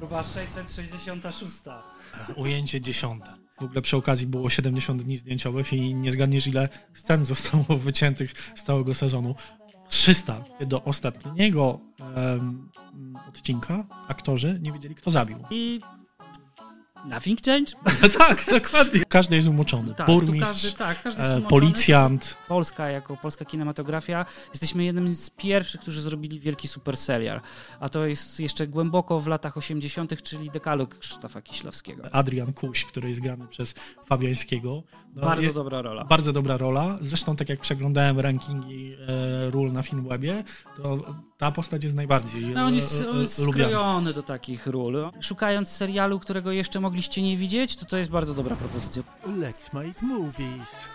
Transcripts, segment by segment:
Próba 666. Ujęcie dziesiąte. W ogóle przy okazji było 70 dni zdjęciowych i nie zgadniesz ile scen zostało wyciętych z całego sezonu. 300 do ostatniego em, odcinka aktorzy nie wiedzieli, kto zabił. I nothing change? tak, dokładnie. Każdy jest umoczony. Tak, Burmistrz, każdy, tak, każdy jest e, zmoczony. policjant. Polska, jako polska kinematografia, jesteśmy jednym z pierwszych, którzy zrobili wielki super serial. A to jest jeszcze głęboko w latach 80., czyli dekalog Krzysztofa Kiślowskiego. Adrian Kuś, który jest grany przez Fabiańskiego. No, Bardzo je- dobra rola. Bardzo dobra rola. Zresztą tak jak przeglądałem rankingi e, ról na Filmwebie, to ta postać jest najbardziej No, on e, jest, on e, jest lubiana. skrojony do takich ról. Szukając serialu, którego jeszcze mogliście nie widzieć, to to jest bardzo dobra propozycja. Let's make movies.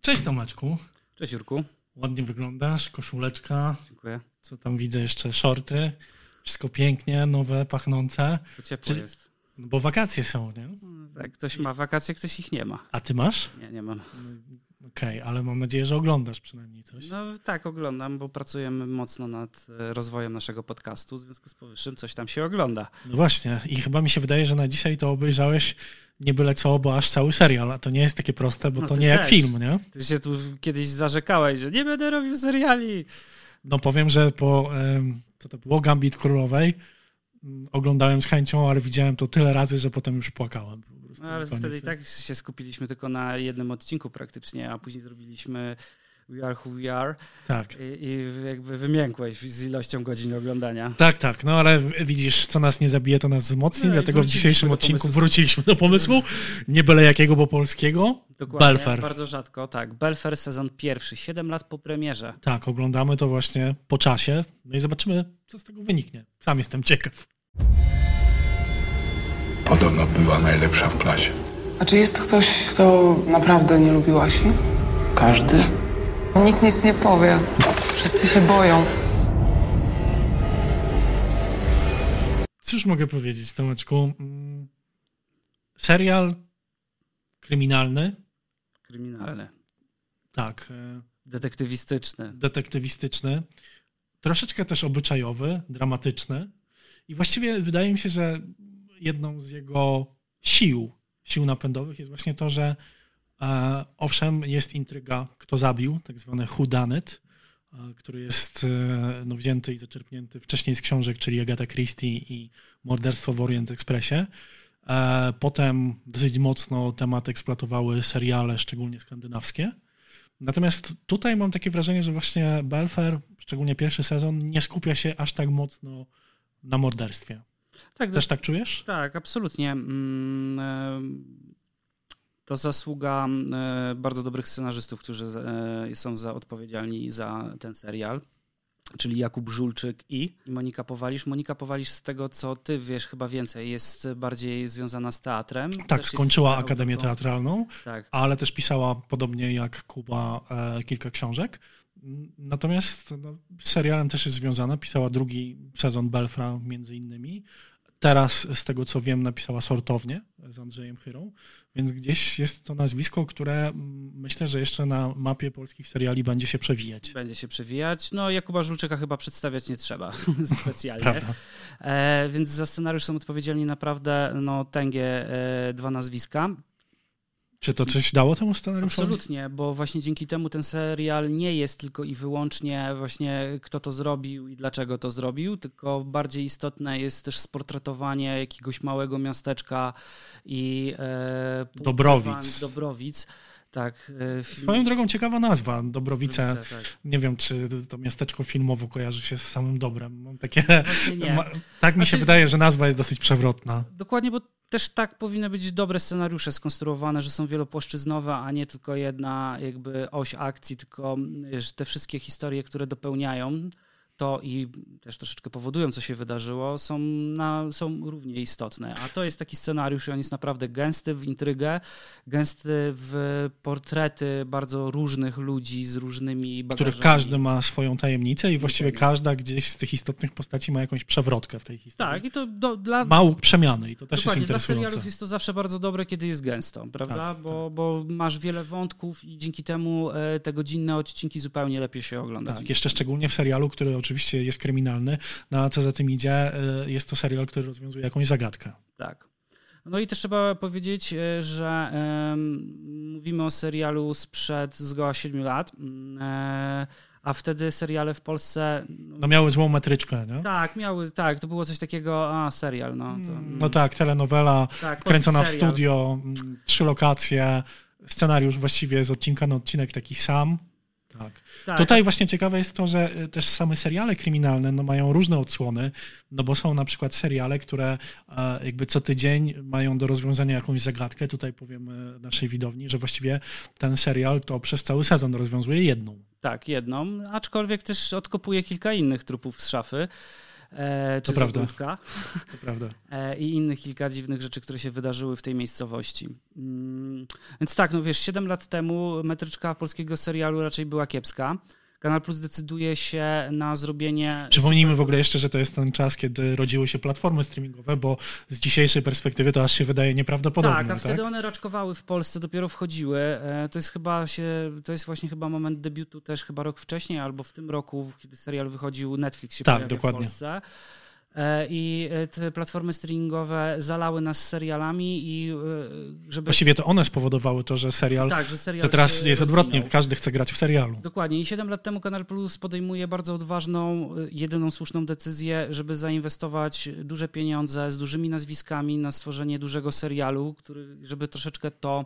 Cześć Tomeczku. Cześć Jurku. Ładnie wyglądasz, koszuleczka, Dziękuję. co tam widzę jeszcze, shorty. Wszystko pięknie, nowe, pachnące. To ciepło Czyli- jest. No bo wakacje są, nie? Tak, ktoś ma wakacje, ktoś ich nie ma. A ty masz? Nie, nie mam. Okej, ale mam nadzieję, że oglądasz przynajmniej coś. No tak, oglądam, bo pracujemy mocno nad e, rozwojem naszego podcastu. W związku z powyższym coś tam się ogląda. No właśnie, i chyba mi się wydaje, że na dzisiaj to obejrzałeś nie byle co, bo aż cały serial, a to nie jest takie proste, bo No to nie jak też. film, nie? Ty się tu kiedyś zarzekałeś, że nie będę robił seriali. No powiem, że po, co to było, Gambit Królowej, mm, oglądałem z chęcią, ale widziałem to tyle razy, że potem już płakałem. Prostu No, ale wtedy i tak się skupiliśmy tylko na jednym odcinku praktycznie, a później zrobiliśmy We Are Who We Are Tak. i, i jakby wymiękłeś z ilością godzin oglądania. Tak, tak, no ale widzisz, co nas nie zabije, to nas wzmocni, No dlatego w dzisiejszym odcinku pomysłu. wróciliśmy do pomysłu, nie byle jakiego, bo polskiego. Dokładnie, Belfer. bardzo rzadko, tak. Belfer sezon pierwszy, 7 lat po premierze. Tak, oglądamy to właśnie po czasie, no i zobaczymy, co z tego wyniknie. Sam jestem ciekaw. Podobno była najlepsza w klasie. A czy jest ktoś, kto naprawdę nie lubi Asi? Każdy? Nikt nic nie powie. Wszyscy się boją. Cóż mogę powiedzieć, Tomeczku? Mm, Serial kryminalny, Kryminalny, tak, e, detektywistyczny. detektywistyczny, troszeczkę też obyczajowy, dramatyczny i właściwie wydaje mi się, że jedną z jego sił, sił napędowych jest właśnie to, że e, owszem, jest intryga, kto zabił, tak zwany whodunit, e, który jest e, no, wzięty i zaczerpnięty wcześniej z książek, czyli Agatha Christie i Morderstwo w Orient Expressie. Potem dosyć mocno temat eksploatowały seriale, szczególnie skandynawskie. Natomiast tutaj mam takie wrażenie, że właśnie Belfer, szczególnie pierwszy sezon, nie skupia się aż tak mocno na morderstwie. Tak, Też tak czujesz? Tak, absolutnie. Mm, e, To zasługa e, bardzo dobrych scenarzystów, którzy e, są za odpowiedzialni za ten serial. Czyli Jakub Żulczyk i Monika Powalisz. Monika Powalisz, z tego co ty wiesz chyba więcej, jest bardziej związana z teatrem. Tak, Też skończyła Akademię Teatralną, Tak. ale też pisała podobnie jak Kuba e, kilka książek. Natomiast no, z serialem też jest związana. Pisała drugi sezon Belfra między innymi. Teraz, z tego co wiem, napisała Sortownię z Andrzejem Chyrą, więc gdzieś jest to nazwisko, które myślę, że jeszcze na mapie polskich seriali będzie się przewijać. Będzie się przewijać. No, Jakuba Żulczyka chyba przedstawiać nie trzeba specjalnie. Prawda? E, więc za scenariusz są odpowiedzialni naprawdę no, tęgie e, dwa nazwiska. Czy to coś dało temu scenariuszowi? Absolutnie, bo właśnie dzięki temu ten serial nie jest tylko i wyłącznie właśnie kto to zrobił i dlaczego to zrobił, tylko bardziej istotne jest też sportretowanie jakiegoś małego miasteczka i e, Dobrowic. Dobrowic. Tak. E, film- Swoją drogą ciekawa nazwa, Dobrowice. Dobrowice, tak. Nie wiem, czy to miasteczko filmowo kojarzy się z samym dobrem. Mam takie... Nie. Ma, tak mi się Znaczy- wydaje, że nazwa jest dosyć przewrotna. Dokładnie, bo też tak powinny być dobre scenariusze skonstruowane, że są wielopłaszczyznowe, a nie tylko jedna jakby oś akcji, tylko że te wszystkie historie, które dopełniają to i też troszeczkę powodują, co się wydarzyło, są, na, są równie istotne. A to jest taki scenariusz i on jest naprawdę gęsty w intrygę, gęsty w portrety bardzo różnych ludzi z różnymi bagażami. Których każdy ma swoją tajemnicę i właściwie każda gdzieś z tych istotnych postaci ma jakąś przewrotkę w tej historii. Tak, i to do, dla, Ma łuk przemiany i to też Dokładnie, jest dla interesujące. serialów jest to zawsze bardzo dobre, kiedy jest gęsto, prawda? Tak, bo, bo masz wiele wątków i dzięki temu e, te godzinne odcinki zupełnie lepiej się ogląda. Tak, jeszcze szczególnie w serialu, który oczywiście jest kryminalny, no a co za tym idzie, e, jest to serial, który rozwiązuje jakąś zagadkę. Tak. No i też trzeba powiedzieć, e, że mówimy o serialu sprzed zgoła 7 lat, mm, e, a wtedy seriale w Polsce... No miały złą metryczkę, nie? Tak, miały, tak, to było coś takiego, a serial, no. To, no tak, telenowela, tak, kręcona w studio, mm, trzy lokacje, scenariusz właściwie z odcinka na odcinek taki sam. Tak. Tak, Tutaj właśnie ciekawe jest to, że y, też same seriale kryminalne no, mają różne odsłony, no bo są na przykład seriale, które jakby co tydzień mają do rozwiązania jakąś zagadkę. Tutaj powiemy naszej widowni, że właściwie ten serial to przez cały sezon rozwiązuje jedną. Tak, jedną, aczkolwiek też odkopuje kilka innych trupów z szafy. E, czy To prawda. e, i innych kilka dziwnych rzeczy, które się wydarzyły w tej miejscowości. Mm, Więc tak, no wiesz, 7 lat temu metryczka polskiego serialu raczej była kiepska. Kanal Plus decyduje się na zrobienie. Przypomnijmy w ogóle jeszcze, że to jest ten czas, kiedy rodziły się platformy streamingowe, bo z dzisiejszej perspektywy to aż się wydaje nieprawdopodobne. Tak, a tak? wtedy one raczkowały w Polsce, dopiero wchodziły. E, To jest chyba się, to jest właśnie chyba moment debiutu też chyba rok wcześniej, albo w tym roku, kiedy serial wychodził, Netflix się Tak, pojawia dokładnie. w Polsce. E, I e, te platformy streamingowe zalały nas serialami i e, żeby... Właściwie to one spowodowały to, że serial, tak, że serial to teraz jest odwrotnie, każdy chce grać w serialu. Dokładnie. I 7 lat temu Kanal Plus podejmuje bardzo odważną, jedyną słuszną decyzję, żeby zainwestować duże pieniądze z dużymi nazwiskami na stworzenie dużego serialu, który, żeby troszeczkę to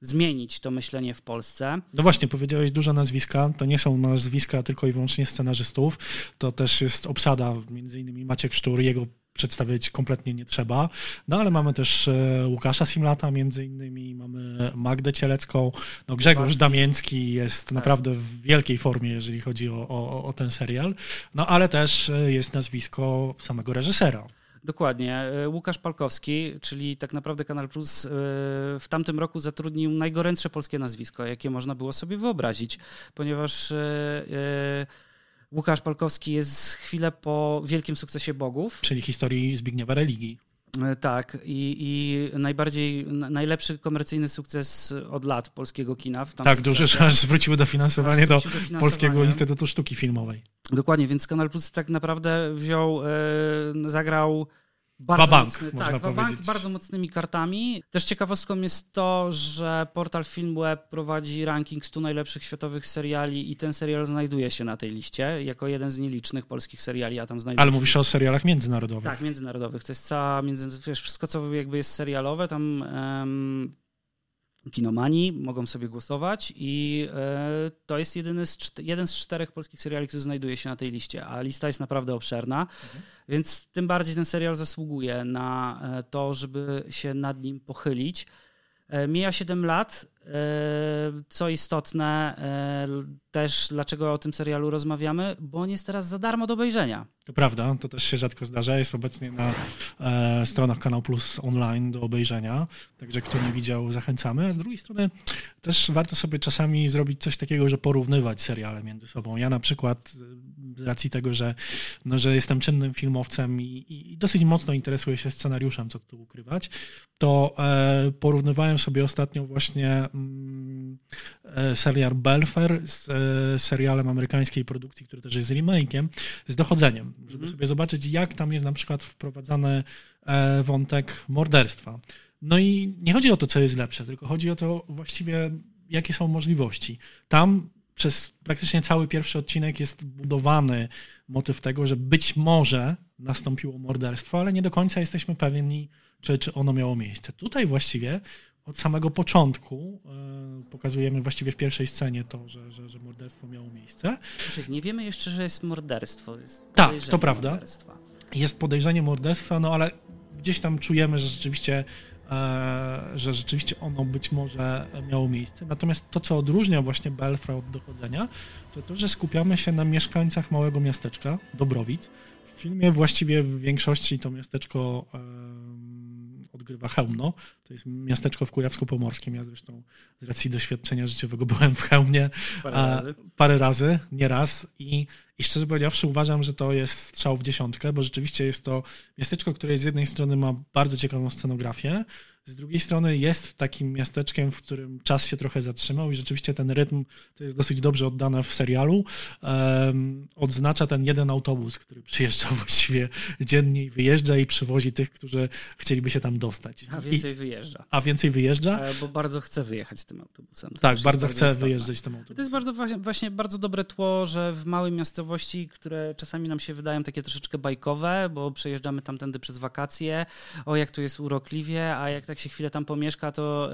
zmienić, to myślenie w Polsce. No właśnie, powiedziałeś duże nazwiska, to nie są nazwiska tylko i wyłącznie scenarzystów, to też jest obsada, między innymi Maciek Sztur, jego przedstawiać kompletnie nie trzeba, no ale mamy też e, Łukasza Simlata między innymi, mamy Magdę Cielecką, no Grzegorz Warski. Damięcki jest Tak. naprawdę w wielkiej formie, jeżeli chodzi o, o, o ten serial, no ale też e, jest nazwisko samego reżysera. Dokładnie. Y, Łukasz Palkowski, czyli tak naprawdę Kanal Plus y, w tamtym roku zatrudnił najgorętsze polskie nazwisko, jakie można było sobie wyobrazić, ponieważ y, Łukasz Palkowski jest chwilę po wielkim sukcesie Bogów. Czyli historii Zbigniewa Religii. E, Tak, i, i najbardziej, na- najlepszy komercyjny sukces od lat polskiego kina. W Tak, duży, że aż zwróciły dofinansowanie do dofinansowanie. Polskiego Instytutu Sztuki Filmowej. Dokładnie, więc Kanal Plus tak naprawdę wziął, e, zagrał bardzo Wabank, mocny, można tak, powiedzieć. bardzo mocnymi kartami. Też ciekawostką jest to, że portal Filmweb prowadzi ranking 100 najlepszych światowych seriali i ten serial znajduje się na tej liście jako jeden z nielicznych polskich seriali, a tam znajduje Ale się mówisz o serialach międzynarodowych. Tak, międzynarodowych. To jest cała między, wiesz, wszystko, co jakby jest serialowe, tam kinomani mogą sobie głosować i e, to jest jedyny z, jeden z czterech polskich seriali, który znajduje się na tej liście, a lista jest naprawdę obszerna, więc tym bardziej ten serial zasługuje na e, to, żeby się nad nim pochylić. E, Mija 7 lat. Co istotne, też dlaczego o tym serialu rozmawiamy, bo on jest teraz za darmo do obejrzenia. To prawda, to też się rzadko zdarza. Jest obecnie na e, stronach Kanał Plus online do obejrzenia. Także kto nie widział, zachęcamy. A z drugiej strony też warto sobie czasami zrobić coś takiego, że porównywać seriale między sobą. Ja na przykład e, z racji tego, że, no, że jestem czynnym filmowcem i, i dosyć mocno interesuję się scenariuszem, co tu ukrywać, to e, porównywałem sobie ostatnio właśnie mm, e, serial Belfer z serialem amerykańskiej produkcji, który też jest remake'iem, z dochodzeniem, żeby Mhm. sobie zobaczyć, jak tam jest na przykład wprowadzany e, wątek morderstwa. No i nie chodzi o to, co jest lepsze, tylko chodzi o to właściwie, jakie są możliwości. Tam przez praktycznie cały pierwszy odcinek jest budowany motyw tego, że być może nastąpiło morderstwo, ale nie do końca jesteśmy pewni, czy, czy ono miało miejsce. Tutaj właściwie od samego początku e, pokazujemy właściwie w pierwszej scenie to, że, że, że morderstwo miało miejsce. Znaczy, nie wiemy jeszcze, że jest morderstwo. Jest Tak, to prawda. Morderstwa. jest podejrzenie morderstwa, no ale gdzieś tam czujemy, że rzeczywiście, e, że rzeczywiście ono być może miało miejsce. Natomiast to, co odróżnia właśnie Belfra od dochodzenia, to to, że skupiamy się na mieszkańcach małego miasteczka, Dobrowic. W filmie właściwie w większości to miasteczko em, odgrywa Chełmno. To jest miasteczko w Kujawsku-Pomorskim. Ja zresztą z racji doświadczenia życiowego byłem w Chełmie Parę a, razy. parę razy, nie raz i, i szczerze powiedziawszy uważam, że to jest strzał w dziesiątkę, bo rzeczywiście jest to miasteczko, które z jednej strony ma bardzo ciekawą scenografię, z drugiej strony jest takim miasteczkiem, w którym czas się trochę zatrzymał i rzeczywiście ten rytm, to jest dosyć dobrze oddane w serialu, um, odznacza ten jeden autobus, który przyjeżdża właściwie dziennie i wyjeżdża i przywozi tych, którzy chcieliby się tam dostać. A więcej I, wyjeżdża. A więcej wyjeżdża? E, bo bardzo chce wyjechać tym autobusem. To tak, bardzo chce wyjeżdżać tym autobusem. To jest bardzo, właśnie bardzo dobre tło, że w małej miejscowości, które czasami nam się wydają takie troszeczkę bajkowe, bo przejeżdżamy tamtędy przez wakacje, o jak tu jest urokliwie, a jak tak się chwilę tam pomieszka, to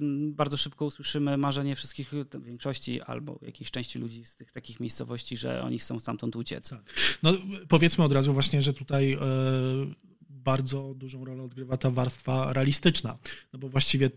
yy, bardzo szybko usłyszymy marzenie wszystkich, większości albo jakiejś części ludzi z tych takich miejscowości, że oni chcą stamtąd uciec. Tak. No powiedzmy od razu właśnie, że tutaj yy, bardzo dużą rolę odgrywa ta warstwa realistyczna, no bo właściwie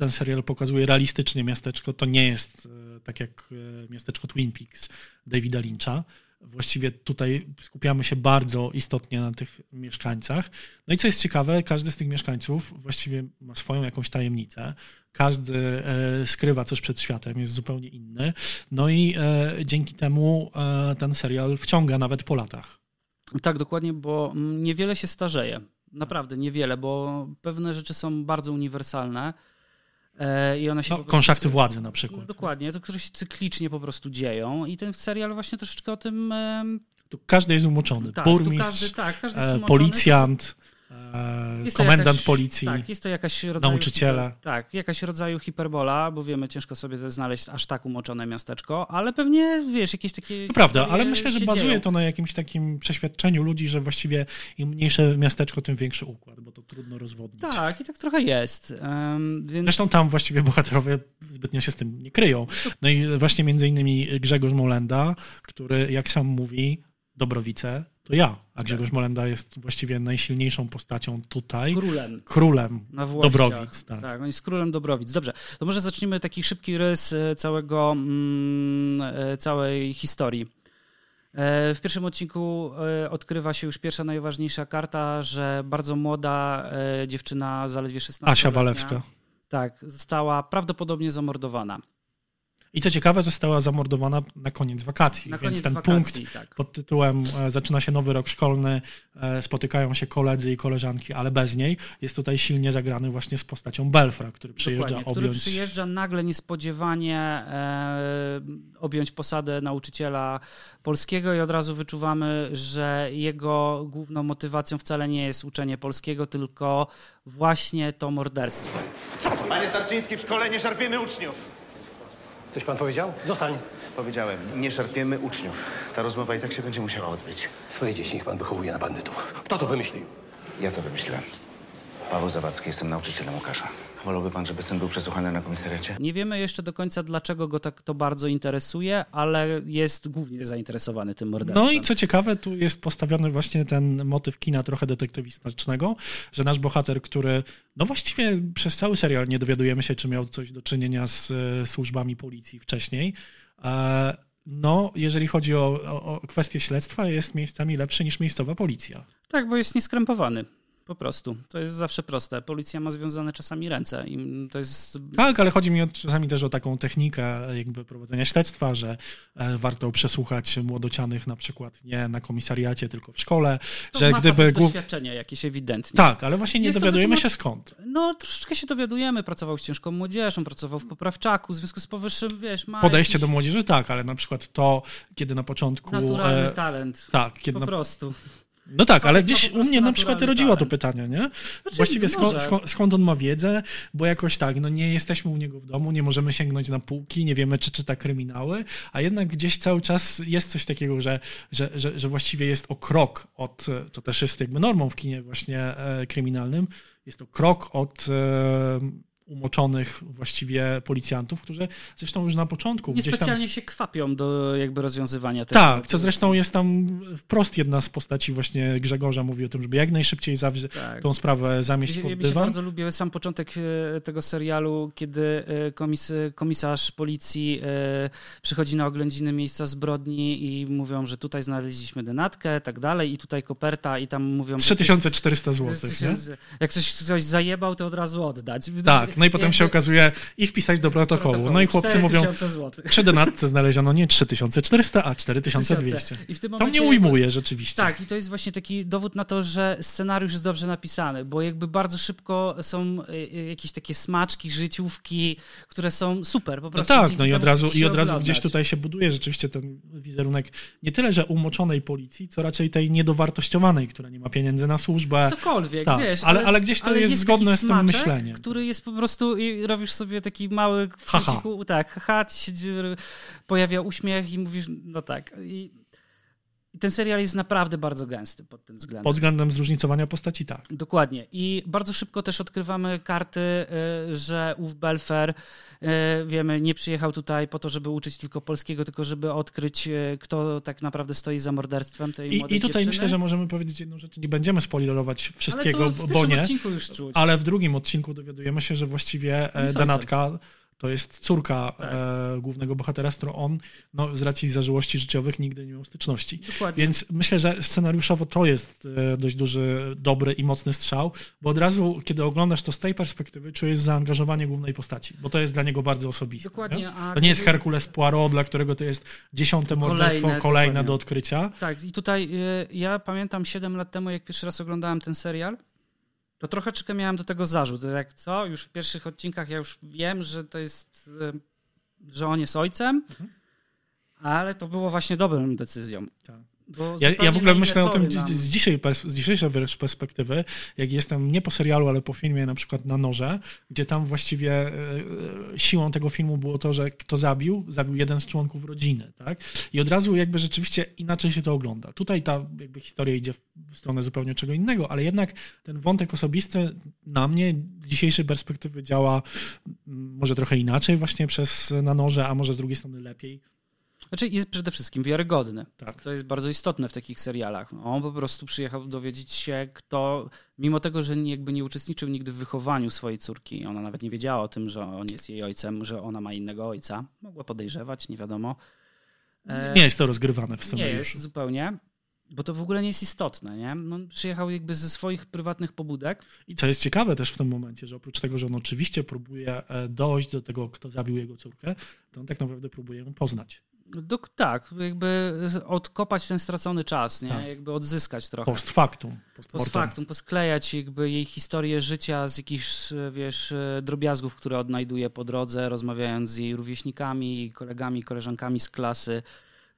ten serial pokazuje realistycznie miasteczko. To nie jest e, tak jak e, miasteczko Twin Peaks Davida Lyncha. Właściwie tutaj skupiamy się bardzo istotnie na tych mieszkańcach. No i co jest ciekawe, każdy z tych mieszkańców właściwie ma swoją jakąś tajemnicę. Każdy e, skrywa coś przed światem, jest zupełnie inny. No i dzięki temu ten serial wciąga nawet po latach. Tak, dokładnie, bo niewiele się starzeje. Naprawdę niewiele, bo pewne rzeczy są bardzo uniwersalne. E, I one się no, konszachty władzy na przykład. Dokładnie, to, które się cyklicznie po prostu dzieją i ten serial właśnie troszeczkę o tym... Tu każdy jest umoczony. Tak, Burmistrz, każdy, tak, każdy jest e, umoczony. policjant, jest komendant jakaś, policji, tak, jest to jakaś rodzaju, nauczyciele. tak, jakaś rodzaju hiperbola, bo wiemy, ciężko sobie znaleźć aż tak umoczone miasteczko, ale pewnie, wiesz, jakieś takie... To prawda, ale myślę, że bazuje dzieją. to na jakimś takim przeświadczeniu ludzi, że właściwie im mniejsze miasteczko, tym większy układ, bo to trudno rozwodnić. Tak, i tak trochę jest. Um, więc... Zresztą tam właściwie bohaterowie zbytnio się z tym nie kryją. No i właśnie między innymi Grzegorz Molenda, który, jak sam mówi, Dobrowice, to ja. A Grzegorz tak. Molenda jest właściwie najsilniejszą postacią tutaj. Królem. Królem Na Dobrowic. Tak. tak, on jest królem Dobrowic. Dobrze, to może zacznijmy taki szybki rys e, całego, mm, e, całej historii. E, w pierwszym odcinku odkrywa się już pierwsza najważniejsza karta, że bardzo młoda dziewczyna, zaledwie 16 Asia Walewska. Tak, została prawdopodobnie zamordowana. I co ciekawe, została zamordowana na koniec wakacji. Na więc koniec ten wakacji, punkt tak. pod tytułem e, Zaczyna się nowy rok szkolny, e, spotykają się koledzy i koleżanki, ale bez niej, jest tutaj silnie zagrany właśnie z postacią Belfra, który przyjeżdża Dokładnie, objąć... Który przyjeżdża nagle niespodziewanie e, objąć posadę nauczyciela polskiego i od razu wyczuwamy, że jego główną motywacją wcale nie jest uczenie polskiego, tylko właśnie to morderstwo. Co to? Panie Starczyński, w szkole nie szarpiemy uczniów. Coś pan powiedział? Zostań. Powiedziałem, nie szarpiemy uczniów. Ta rozmowa i tak się będzie musiała odbyć. Swoje dzieci niech pan wychowuje na bandytów. Kto to wymyślił? Ja to wymyśliłem. Paweł Zawadzki, jestem nauczycielem Łukasza. Wolałby pan, żeby syn był przesłuchany na komisariacie? Nie wiemy jeszcze do końca, dlaczego go tak to bardzo interesuje, ale jest głównie zainteresowany tym morderstwem. No i co ciekawe, tu jest postawiony właśnie ten motyw kina trochę detektywistycznego, że nasz bohater, który no właściwie przez cały serial nie dowiadujemy się, czy miał coś do czynienia z e, służbami policji wcześniej, e, no, jeżeli chodzi o, o, o kwestię śledztwa, jest miejscami lepszy niż miejscowa policja. Tak, bo jest nieskrępowany. Po prostu. To jest zawsze proste. Policja ma związane czasami ręce. I to jest... Tak, ale chodzi mi czasami też o taką technikę jakby prowadzenia śledztwa, że e, warto przesłuchać młodocianych na przykład nie na komisariacie, tylko w szkole. To że ma gdyby doświadczenia jakieś ewidentnie. Tak, ale właśnie nie jest dowiadujemy się skąd. No troszeczkę się dowiadujemy. Pracował z ciężką młodzieżą, pracował w poprawczaku, w związku z powyższym, wiesz, ma Podejście jakiś... do młodzieży tak, ale na przykład to, kiedy na początku... Naturalny e... talent. Tak, kiedy po na... prostu. No tak, ale gdzieś u mnie na przykład rodziło to pytanie, nie? Znaczy, Właściwie skąd, skąd, skąd, on ma wiedzę, bo jakoś tak, no nie jesteśmy u niego w domu, nie możemy sięgnąć na półki, nie wiemy, czy czyta kryminały, a jednak gdzieś cały czas jest coś takiego, że, że, że, że właściwie jest o krok od, to też jest jakby normą w kinie właśnie e, kryminalnym, jest to krok od e, umoczonych właściwie policjantów, którzy zresztą już na początku... Niespecjalnie tam... się kwapią do jakby rozwiązywania tego. Tak, co zresztą jest tam wprost jedna z postaci właśnie Grzegorza mówi o tym, żeby jak najszybciej zawsze tak. tą sprawę zamieść ja, pod dywan. Ja bardzo lubię sam początek e, tego serialu, kiedy e, komis, komisarz policji e, przychodzi na oględziny miejsca zbrodni i mówią, że tutaj znaleźliśmy denatkę, tak dalej i tutaj koperta i tam mówią... 3400 zł, Jak ktoś coś zajebał, to od razu oddać. Tak, No i potem się okazuje i wpisać do protokołu. No i chłopcy mówią, 4000 złotych. przy donatce znaleziono nie 3400, a 4200. I w tym To momencie mnie jakby- ujmuje rzeczywiście. Tak, i to jest właśnie taki dowód na to, że scenariusz jest dobrze napisany, bo jakby bardzo szybko są y, y, jakieś takie smaczki, życiówki, które są super po No prostu. tak, dzięki no i od razu, i od razu oglądać. gdzieś tutaj się buduje rzeczywiście ten wizerunek nie tyle, że umoczonej policji, co raczej tej niedowartościowanej, która nie ma pieniędzy na służbę. Cokolwiek, Tak, wiesz. ale- ale gdzieś to jest taki zgodne z tym myśleniem. który jest po prostu i robisz sobie taki mały w Haha. kąciku, tak, haha, pojawia uśmiech i mówisz, no tak. I, I ten serial jest naprawdę bardzo gęsty pod tym względem. Pod względem zróżnicowania postaci, tak. Dokładnie. I bardzo szybko też odkrywamy karty, y, że ów Belfer, y, wiemy, nie przyjechał tutaj po to, żeby uczyć tylko polskiego, tylko żeby odkryć, y, kto tak naprawdę stoi za morderstwem tej I, młodej I tutaj dziewczyny. myślę, że możemy powiedzieć jedną rzecz. Nie będziemy spoilerować wszystkiego, Ale to w bo nie. odcinku już czuć. Ale w drugim odcinku dowiadujemy się, że właściwie jest e, Danatka to jest córka Tak. e, głównego bohatera, z którą on no, z racji zażyłości życiowych nigdy nie miał styczności. Dokładnie. Więc myślę, że scenariuszowo to jest e, dość duży, dobry i mocny strzał, bo od razu, kiedy oglądasz to z tej perspektywy, czujesz zaangażowanie głównej postaci, bo to jest dla niego bardzo osobiste. Dokładnie, Nie? To nie jest Herkules Poirot, dla którego to jest dziesiąte morderstwo, Kolejne, kolejne do odkrycia. Tak, i tutaj y, ja pamiętam 7 lat temu, jak pierwszy raz oglądałem ten serial, to troszeczkę miałem do tego zarzut. Jak co? Już w pierwszych odcinkach ja już wiem, że to jest, y, że on jest ojcem, Mhm. ale to było właśnie dobrą decyzją. Tak. Ja, ja w ogóle myślę o tym z, dzisiaj, pers- z dzisiejszej perspektywy, jak jestem nie po serialu, ale po filmie na przykład na noże, gdzie tam właściwie e, e, siłą tego filmu było to, że kto zabił, zabił jeden z członków rodziny, tak? I od razu jakby rzeczywiście inaczej się to ogląda. Tutaj ta jakby historia idzie w stronę zupełnie czego innego, ale jednak ten wątek osobisty na mnie z dzisiejszej perspektywy działa może trochę inaczej właśnie przez na noże, a może z drugiej strony lepiej. Znaczy jest przede wszystkim wiarygodny. Tak. To jest bardzo istotne w takich serialach. On po prostu przyjechał dowiedzieć się, kto, mimo tego, że nie- jakby nie uczestniczył nigdy w wychowaniu swojej córki, ona nawet nie wiedziała o tym, że on jest jej ojcem, że ona ma innego ojca. Mogła podejrzewać, nie wiadomo. E, Nie jest to rozgrywane w nie scenariuszu. jest zupełnie, bo to w ogóle nie jest istotne. Nie? No, on przyjechał jakby ze swoich prywatnych pobudek. I co jest ciekawe też w tym momencie, że oprócz tego, że on oczywiście próbuje e, dojść do tego, kto zabił jego córkę, to on tak naprawdę próbuje ją poznać. Dok- tak, jakby odkopać ten stracony czas, nie? Tak. jakby odzyskać trochę. Post factum. Post Post factum, posklejać jakby jej historię życia z jakichś, wiesz, e, drobiazgów, które odnajduje po drodze, rozmawiając z jej rówieśnikami, kolegami, koleżankami z klasy.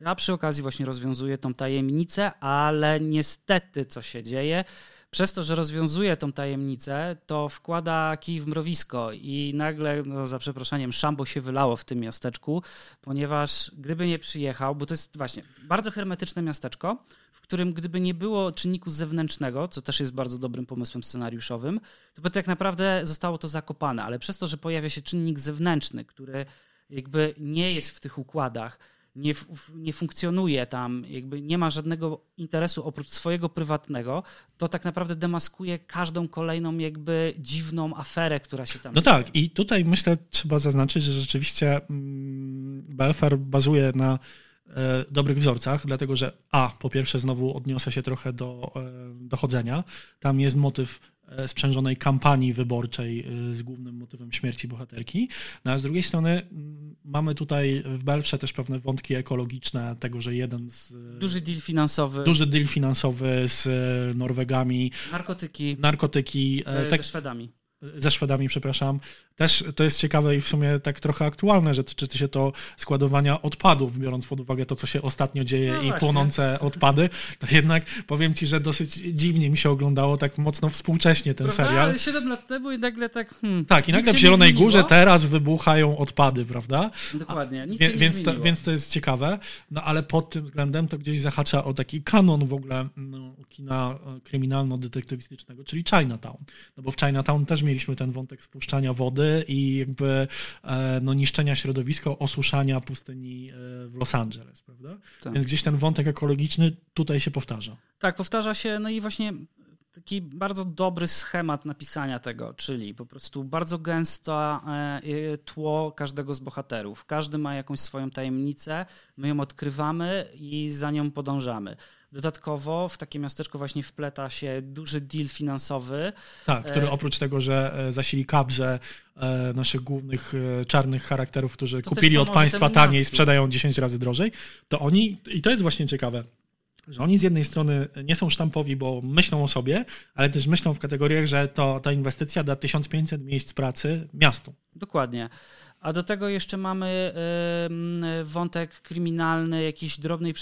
A przy okazji właśnie rozwiązuje tą tajemnicę, ale niestety co się dzieje? Przez to, że rozwiązuje tą tajemnicę, to wkłada kij w mrowisko i nagle, no za przeproszeniem, szambo się wylało w tym miasteczku, ponieważ gdyby nie przyjechał, bo to jest właśnie bardzo hermetyczne miasteczko, w którym gdyby nie było czynniku zewnętrznego, co też jest bardzo dobrym pomysłem scenariuszowym, to by tak naprawdę zostało to zakopane, ale przez to, że pojawia się czynnik zewnętrzny, który jakby nie jest w tych układach, nie, nie funkcjonuje tam, jakby nie ma żadnego interesu oprócz swojego prywatnego, to tak naprawdę demaskuje każdą kolejną jakby dziwną aferę, która się tam No dzieje. tak, i tutaj myślę, trzeba zaznaczyć, że rzeczywiście mm, Belfer bazuje na e, dobrych wzorcach, dlatego że A, po pierwsze znowu odniosę się trochę do e, dochodzenia. Tam jest motyw sprzężonej kampanii wyborczej e, z głównym motywem śmierci bohaterki. No a z drugiej strony mamy tutaj w Belfrze też pewne wątki ekologiczne, tego, że jeden z... e, Duży deal finansowy, Duży deal finansowy z e, Norwegami, narkotyki narkotyki, e, e, tak, ze Szwedami. Ze Szwedami, przepraszam. Też to jest ciekawe i w sumie tak trochę aktualne, że tyczy się to składowania odpadów, biorąc pod uwagę to, co się ostatnio dzieje No i właśnie. płonące odpady, to jednak powiem ci, że dosyć dziwnie mi się oglądało tak mocno współcześnie ten Prawda? serial. Ale 7 lat temu i nagle tak. Hmm, Tak, i nagle w Zielonej. Górze teraz wybuchają odpady, prawda? Dokładnie, nic się nie więc, to, więc to jest ciekawe, no ale pod tym względem to gdzieś zahacza o taki kanon w ogóle no, kina e, kryminalno-detektywistycznego, czyli Chinatown. No bo w Chinatown też mieliśmy ten wątek spuszczania wody i jakby e, no, niszczenia środowiska, osuszania pustyni e, w Los Angeles, prawda? Tak. Więc gdzieś ten wątek ekologiczny tutaj się powtarza. Tak, powtarza się, no i właśnie taki bardzo dobry schemat napisania tego, czyli po prostu bardzo gęsto e, tło każdego z bohaterów. Każdy ma jakąś swoją tajemnicę, my ją odkrywamy i za nią podążamy. Dodatkowo w takie miasteczko właśnie wpleta się duży deal finansowy. Tak, który E, oprócz tego, że e, zasili kabrze naszych głównych czarnych charakterów, którzy kupili od państwa taniej, sprzedają 10 razy drożej, to oni, i to jest właśnie ciekawe, że oni z jednej strony nie są sztampowi, bo myślą o sobie, ale też myślą w kategoriach, że to ta inwestycja da 1500 miejsc pracy miastu. Dokładnie. A do tego jeszcze mamy wątek kryminalny, jakiejś drobnej,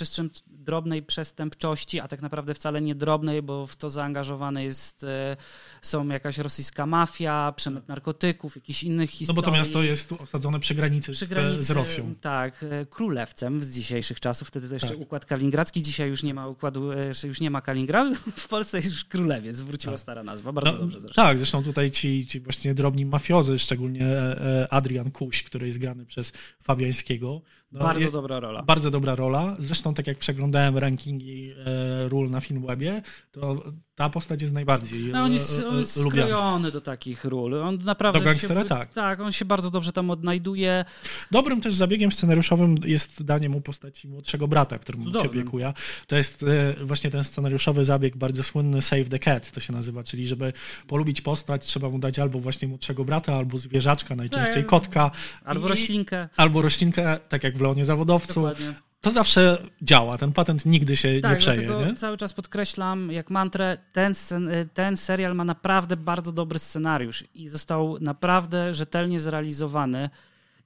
drobnej przestępczości, a tak naprawdę wcale nie drobnej, bo w to zaangażowane jest, e, są jakaś rosyjska mafia, przemyt narkotyków, jakichś innych No historii. bo to miasto jest osadzone przy granicy, przy z, granicy, z Rosją. Tak, e, królewcem z dzisiejszych czasów. Wtedy to jeszcze Tak. układ kaliningradzki. Dzisiaj już nie ma układu, e, już nie ma Kaliningradu. W Polsce jest już królewiec. Wróciła Tak. stara nazwa. Bardzo No, dobrze zresztą. Tak, zresztą tutaj ci, ci właśnie drobni mafiozy, szczególnie e, Adrian Kuś, który jest grany przez Fabiańskiego. No, Bardzo je- dobra rola. Bardzo dobra rola. Zresztą tak jak przeglądałem rankingi e, ról na Filmwebie, to ta postać jest najbardziej No, on jest, on jest skrojony do takich ról. On naprawdę Do gangstera się, tak. Tak, on się bardzo dobrze tam odnajduje. Dobrym też zabiegiem scenariuszowym jest danie mu postaci młodszego brata, którym się Cudownym. opiekuje. To jest e, właśnie ten scenariuszowy zabieg, bardzo słynny Save the Cat to się nazywa, czyli żeby polubić postać, trzeba mu dać albo właśnie młodszego brata, albo zwierzaczka, najczęściej Tak. kotka. Albo I- roślinkę. Albo roślinkę, tak jak w Leonie Zawodowcu. Dokładnie. To zawsze działa, ten patent nigdy się nie Tak, przeje, dlatego nie? cały czas podkreślam jak mantrę, ten, scen, ten serial ma naprawdę bardzo dobry scenariusz i został naprawdę rzetelnie zrealizowany.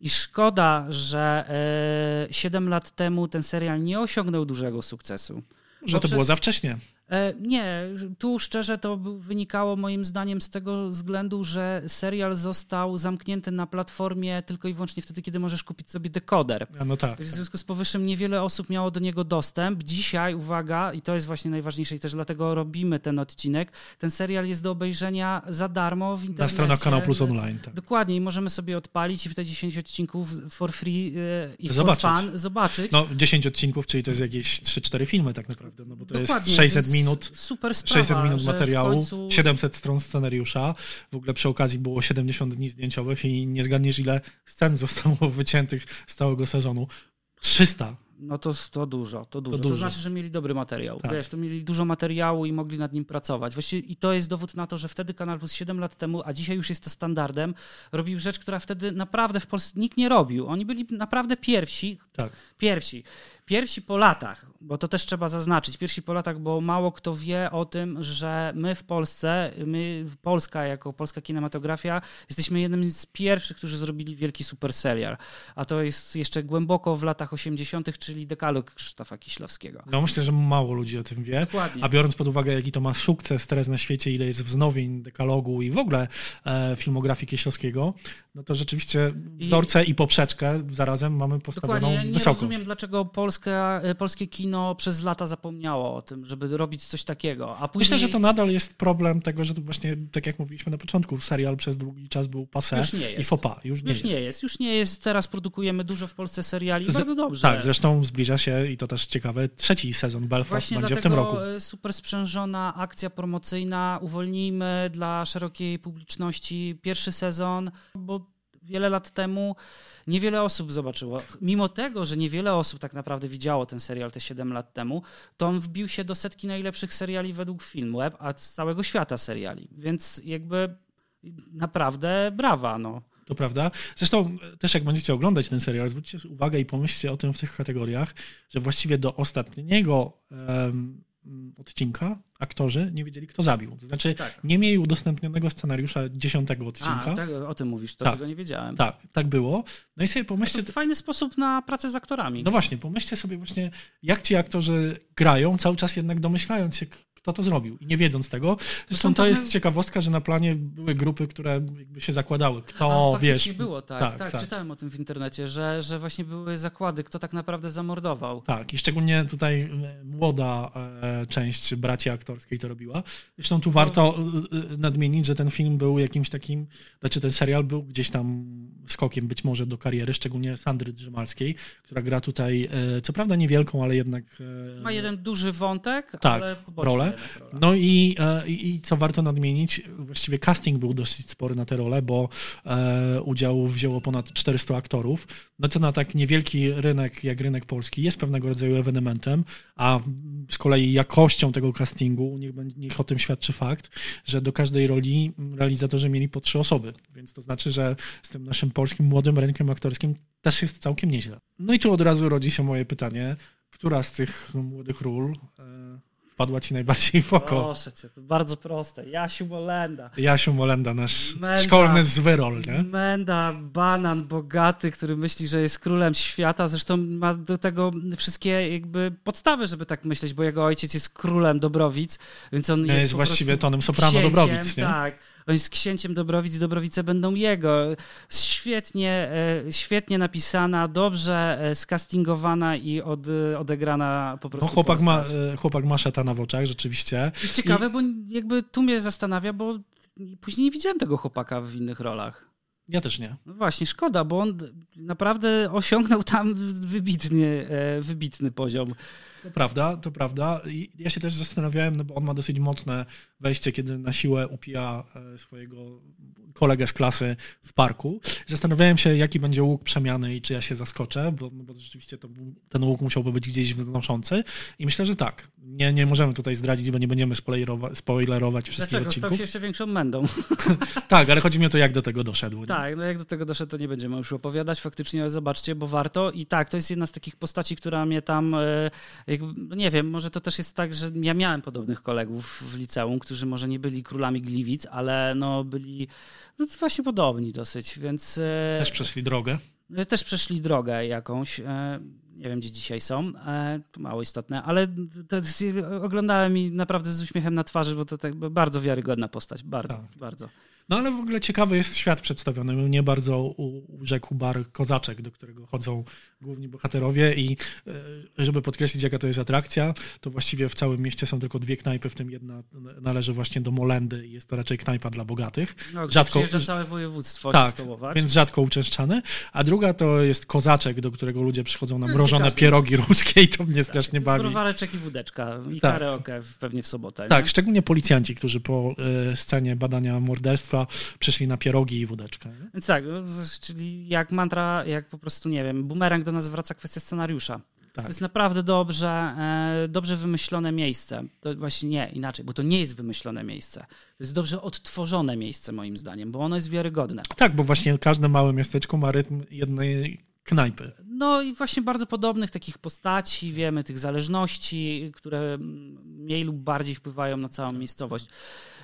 I szkoda, że e, 7 lat temu ten serial nie osiągnął dużego sukcesu. Że to poprzez- było za wcześnie. E, Nie, tu szczerze to wynikało moim zdaniem z tego względu, że serial został zamknięty na platformie tylko i wyłącznie wtedy, kiedy możesz kupić sobie dekoder. No tak. W związku z powyższym niewiele osób miało do niego dostęp. Dzisiaj, uwaga, i to jest właśnie najważniejsze i też dlatego robimy ten odcinek, ten serial jest do obejrzenia za darmo w internecie. Na stronach Kanał Plus Online. Tak. Dokładnie i możemy sobie odpalić i te 10 odcinków for free e, i Zobaczyć. for fun zobaczyć. No, 10 odcinków, czyli to jest jakieś 3-4 filmy tak naprawdę, no bo to Dokładnie, jest 600 więc minut, Super sprawa, 600 minut materiału, końcu- 700 stron scenariusza. W ogóle przy okazji było 70 dni zdjęciowych i nie zgadniesz ile scen zostało wyciętych z całego sezonu. 300. No to, to dużo, to dużo. To, dużo. znaczy, że mieli dobry materiał. Tak. Wiesz, to mieli dużo materiału i mogli nad nim pracować. Właściwie i to jest dowód na to, że wtedy Kanal Plus 7 lat temu, a dzisiaj już jest to standardem, robił rzecz, która wtedy naprawdę w Polsce nikt nie robił. Oni byli naprawdę pierwsi, Tak. pierwsi. Pierwsi po latach, bo to też trzeba zaznaczyć, pierwsi po latach, bo mało kto wie o tym, że my w Polsce, my, Polska jako polska kinematografia, jesteśmy jednym z pierwszych, którzy zrobili wielki super serial. A to jest jeszcze głęboko w latach 80., czyli dekalog Krzysztofa Kiślowskiego. No myślę, że mało ludzi o tym wie. Dokładnie. A biorąc pod uwagę, jaki to ma sukces teraz na świecie, ile jest wznowień, dekalogu i w ogóle e, filmografii Kieślowskiego, no to rzeczywiście I- wzorce i poprzeczkę zarazem mamy postawioną Dokładnie. Ja nie wysoko. rozumiem, dlaczego Polska, e, polskie kino przez lata zapomniało o tym, żeby robić coś takiego. A później... Myślę, że to nadal jest problem tego, że to właśnie, tak jak mówiliśmy na początku, serial przez długi czas był passé Już nie i jest. faux pas. Już nie Już jest. nie jest, już nie jest. Teraz produkujemy dużo w Polsce seriali. Z- Bardzo dobrze. Tak, zresztą zbliża się i to też ciekawe, trzeci sezon Belfast Właśnie będzie w tym roku. e, super sprzężona akcja promocyjna. Uwolnijmy dla szerokiej publiczności pierwszy sezon, bo wiele lat temu niewiele osób zobaczyło. Mimo tego, że niewiele osób tak naprawdę widziało ten serial te 7 lat temu, to on wbił się do setki najlepszych seriali według Filmweb, a z całego świata seriali. Więc jakby naprawdę brawa, no. To prawda. Zresztą e, też jak będziecie oglądać ten serial, zwróćcie uwagę i pomyślcie o tym w tych kategoriach, że właściwie do ostatniego em, odcinka aktorzy nie wiedzieli, kto zabił. To znaczy Tak. nie mieli udostępnionego scenariusza dziesiątego odcinka. A, tak, o tym mówisz, to Tak. tego nie wiedziałem. Tak, tak było. No i sobie To pomyślcie, fajny sposób na pracę z aktorami. no właśnie, pomyślcie sobie właśnie, jak ci aktorzy grają, cały czas jednak domyślając się, kto to zrobił i nie wiedząc tego. Zresztą to jest ciekawostka, że na planie były grupy, które jakby się zakładały, kto, A, wiesz... było, tak, tak, tak, tak. czytałem o tym w internecie, że, że właśnie były zakłady, kto tak naprawdę zamordował. Tak, i szczególnie tutaj e, młoda e, część braci aktorskiej to robiła. Zresztą tu warto e, e, nadmienić, że ten film był jakimś takim, znaczy ten serial był gdzieś tam skokiem być może do kariery, szczególnie Sandry Drzymalskiej, która gra tutaj, co prawda niewielką, ale jednak Ma jeden duży wątek, tak, ale poboczny rolę. No i, e, i, co warto nadmienić, właściwie casting był dosyć spory na tę rolę, bo e, udział wzięło ponad 400 aktorów, no co na tak niewielki rynek jak rynek polski jest pewnego rodzaju ewenementem, a z kolei jakością tego castingu, niech, niech o tym świadczy fakt, że do każdej roli realizatorzy mieli po trzy osoby, więc to znaczy, że z tym naszym polskim młodym rynkiem aktorskim też jest całkiem nieźle. No i tu od razu rodzi się moje pytanie, która z tych młodych ról e, wpadła ci najbardziej w oko? Proszę cię, to bardzo proste. Jasiu Molenda. Jasiu Molenda, nasz Menda. szkolny zwyrol, nie? Menda, banan bogaty, który myśli, że jest królem świata. Zresztą ma do tego wszystkie jakby podstawy, żeby tak myśleć, bo jego ojciec jest królem Dobrowic, więc on jest, Jest właściwie tonem soprano księciem, Dobrowic, nie? Tak. On jest księciem Dobrowic, Dobrowice będą jego. Świetnie, e, świetnie napisana, dobrze e, skastingowana i od, odegrana po prostu No, chłopak, ma, postać. e, chłopak ma szatana w oczach, rzeczywiście. I Ciekawe, bo jakby tu mnie zastanawia, bo później nie widziałem tego chłopaka w innych rolach. Ja też nie. No właśnie, szkoda, bo on naprawdę osiągnął tam wybitny, e, wybitny poziom. To prawda, to prawda. I ja się też zastanawiałem, no bo on ma dosyć mocne wejście, kiedy na siłę upija e, swojego kolegę z klasy w parku. Zastanawiałem się, jaki będzie łuk przemiany i czy ja się zaskoczę, bo, no bo rzeczywiście to, ten łuk musiałby być gdzieś wznoszący. I myślę, że tak. Nie, nie możemy tutaj zdradzić, bo nie będziemy spoilerować, spoilerować wszystkich Dlaczego? Stał odcinków. się jeszcze większą mędą. Tak, ale chodzi mi o to, jak do tego doszedł. Tak, no jak do tego doszedł, to nie będziemy już opowiadać. Faktycznie ale zobaczcie, bo warto. I tak, to jest jedna z takich postaci, która mnie tam, e, jakby, no nie wiem, może to też jest tak, że ja miałem podobnych kolegów w liceum, którzy może nie byli królami Gliwic, ale no byli no, właśnie podobni dosyć, więc... e, Też przeszli drogę. Też przeszli drogę jakąś. Nie wiem, gdzie dzisiaj są. e, To mało istotne, ale to oglądałem i naprawdę z uśmiechem na twarzy, bo to tak bardzo wiarygodna postać. Bardzo, Tak. bardzo. No ale w ogóle ciekawy jest świat przedstawiony. Mnie bardzo u- urzekł bar Kozaczek, do którego chodzą główni bohaterowie i e, żeby podkreślić, jaka to jest atrakcja, to właściwie w całym mieście są tylko dwie knajpy, w tym jedna należy właśnie do Molendy i jest to raczej knajpa dla bogatych. No, Rzadko- przyjeżdża całe województwo Tak, więc rzadko uczęszczany. A druga to jest Kozaczek, do którego ludzie przychodzą na No, mrożone pierogi ruskie i to mnie strasznie bawi. Browareczek i wódeczka i Tak. karaoke pewnie w sobotę. Tak, nie? szczególnie policjanci, którzy po e, scenie badania morderstwa przyszli na pierogi i wódeczkę. nie? Więc tak, czyli jak mantra, jak po prostu, nie wiem, bumerang do nas wraca kwestia scenariusza. Tak. To jest naprawdę dobrze, e, dobrze wymyślone miejsce. To właśnie nie, inaczej, bo to nie jest wymyślone miejsce. To jest dobrze odtworzone miejsce, moim zdaniem, bo ono jest wiarygodne. Tak, bo właśnie każde małe miasteczko ma rytm jednej knajpy. No i właśnie bardzo podobnych takich postaci, wiemy, tych zależności, które mniej lub bardziej wpływają na całą miejscowość.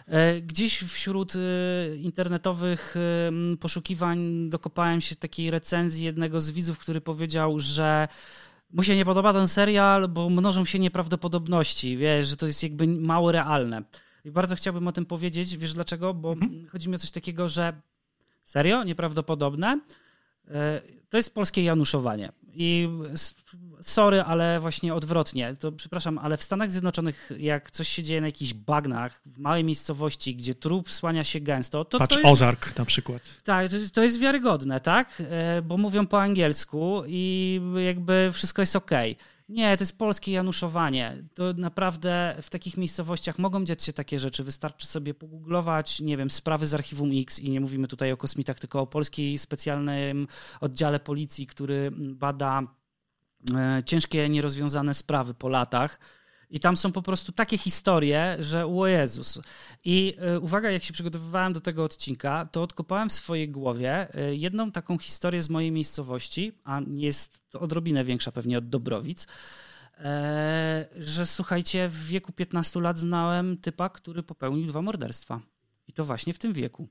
E, Gdzieś wśród e, internetowych e, poszukiwań dokopałem się takiej recenzji jednego z widzów, który powiedział, że mu się nie podoba ten serial, bo mnożą się nieprawdopodobności, wiesz, że to jest jakby mało realne. I bardzo chciałbym o tym powiedzieć, wiesz dlaczego? Bo chodzi mi o coś takiego, że serio, nieprawdopodobne, To jest polskie januszowanie. I sorry, ale właśnie odwrotnie. To przepraszam, ale w Stanach Zjednoczonych, jak coś się dzieje na jakichś bagnach, w małej miejscowości, gdzie trup słania się gęsto, to, Patrz, to jest Ozark na przykład. tak, to jest, to jest wiarygodne, tak? E, Bo mówią po angielsku i jakby wszystko jest okej. Nie, to jest polskie januszowanie. To naprawdę w takich miejscowościach mogą dziać się takie rzeczy. Wystarczy sobie pogooglować, nie wiem, sprawy z archiwum X i nie mówimy tutaj o kosmitach, tylko o polskiej specjalnym oddziale policji, który bada e, ciężkie, nierozwiązane sprawy po latach. I tam są po prostu takie historie, że o Jezus. I y, uwaga, jak się przygotowywałem do tego odcinka, to odkopałem w swojej głowie y, jedną taką historię z mojej miejscowości, a jest to odrobinę większa pewnie od Dobrowic, e, że słuchajcie, w wieku 15 lat znałem typa, który popełnił dwa morderstwa. I to właśnie w tym wieku.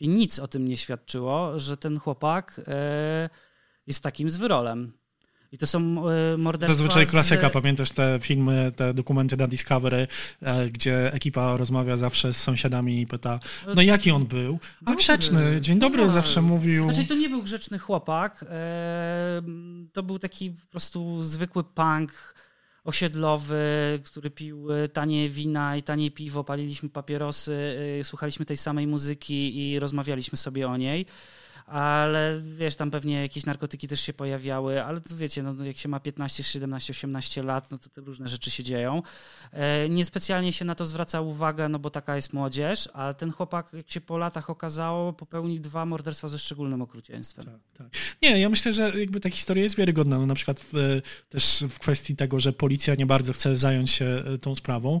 I nic o tym nie świadczyło, że ten chłopak e, jest takim zwyrolem. I to są e, morderstwa Zazwyczaj z- klasyka, pamiętasz te filmy, te dokumenty na Discovery, e, gdzie ekipa rozmawia zawsze z sąsiadami i pyta, no jaki on był? A Dobry. grzeczny, dzień dobry Tak. zawsze mówił. Znaczy, to nie był grzeczny chłopak. e, To był taki po prostu zwykły punk osiedlowy, który pił tanie wina i tanie piwo, paliliśmy papierosy, słuchaliśmy tej samej muzyki i rozmawialiśmy sobie o niej. Ale wiesz, tam pewnie jakieś narkotyki też się pojawiały, ale to wiecie, no, jak się ma 15, 17, 18 lat, no to te różne rzeczy się dzieją. E, niespecjalnie się na to zwraca uwagę, no bo taka jest młodzież, a ten chłopak, jak się po latach okazało, popełnił dwa morderstwa ze szczególnym okrucieństwem. Tak, tak. Nie, ja myślę, że jakby ta historia jest wiarygodna. No, na przykład w, też w kwestii tego, że policja nie bardzo chce zająć się e, tą sprawą.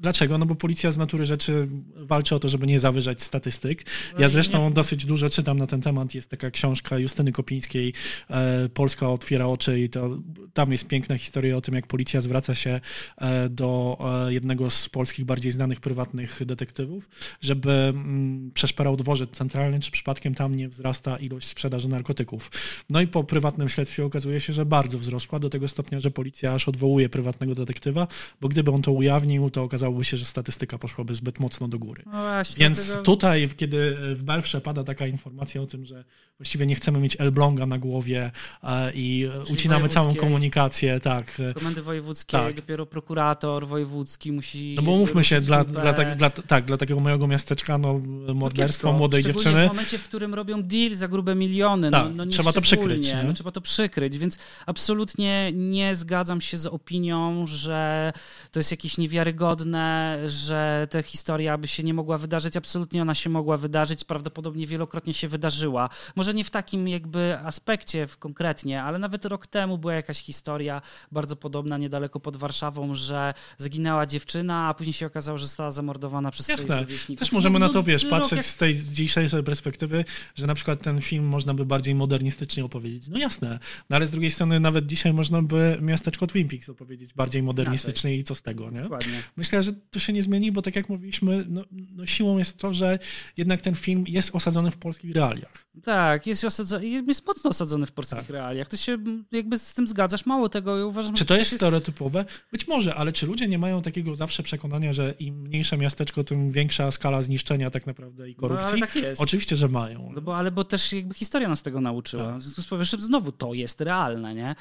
Dlaczego? No bo policja z natury rzeczy walczy o to, żeby nie zawyżać statystyk. Ja zresztą dosyć dużo czytam na ten temat. Jest taka książka Justyny Kopińskiej e, Polska otwiera oczy i to tam jest piękna historia o tym, jak policja zwraca się e, do e, jednego z polskich bardziej znanych prywatnych detektywów, żeby mm, przeszperał dworzec centralny, czy przypadkiem tam nie wzrasta ilość sprzedaży narkotyków. No i po prywatnym śledztwie okazuje się, że bardzo wzrosła do tego stopnia, że policja aż odwołuje prywatnego detektywa, bo gdyby on to ujawnił, to okazało okazałoby się, że statystyka poszłaby zbyt mocno do góry. No właśnie, Więc tutaj, kiedy w Belfrze pada taka informacja o tym, że właściwie nie chcemy mieć Elbląga na głowie e, i ucinamy całą komunikację, tak. Komendy wojewódzkiej, Tak. dopiero prokurator wojewódzki musi. No bo mówmy się, dla, dla, tak, dla, tak, dla takiego małego miasteczka, no, No morderstwo kiepsko, młodej dziewczyny. w momencie, w którym robią deal za grube miliony. Tak, no, no trzeba to przykryć? No, trzeba to przykryć, więc absolutnie nie zgadzam się z opinią, że to jest jakieś niewiarygodne, że ta historia by się nie mogła wydarzyć. Absolutnie ona się mogła wydarzyć, prawdopodobnie wielokrotnie się wydarzyła. Może nie w takim jakby aspekcie w konkretnie, ale nawet rok temu była jakaś historia bardzo podobna niedaleko pod Warszawą, że zginęła dziewczyna, a później się okazało, że została zamordowana przez swoich Jasne. rówieśników. Też możemy No, na to, no, wiesz, rok patrzeć jak- z tej dzisiejszej perspektywy, że na przykład ten film można by bardziej modernistycznie opowiedzieć. No jasne, no ale z drugiej strony nawet dzisiaj można by miasteczko Twin Peaks opowiedzieć bardziej modernistycznie i co z tego, nie? Dokładnie. Myślę, że to się nie zmieni, bo tak jak mówiliśmy, no, no siłą jest to, że jednak ten film jest osadzony w polskich realiach. Tak, jest, osadzony, jest mocno osadzony w polskich Tak. realiach. Ty się jakby z tym zgadzasz. Mało tego, ja uważam, Czy że to też jest stereotypowe? Być może, ale czy ludzie nie mają takiego zawsze przekonania, że im mniejsze miasteczko, tym większa skala zniszczenia tak naprawdę i No, korupcji? tak jest. Oczywiście, że mają. No bo, ale bo też jakby historia nas tego nauczyła. Tak. W związku z powyższym znowu to jest realne, nie?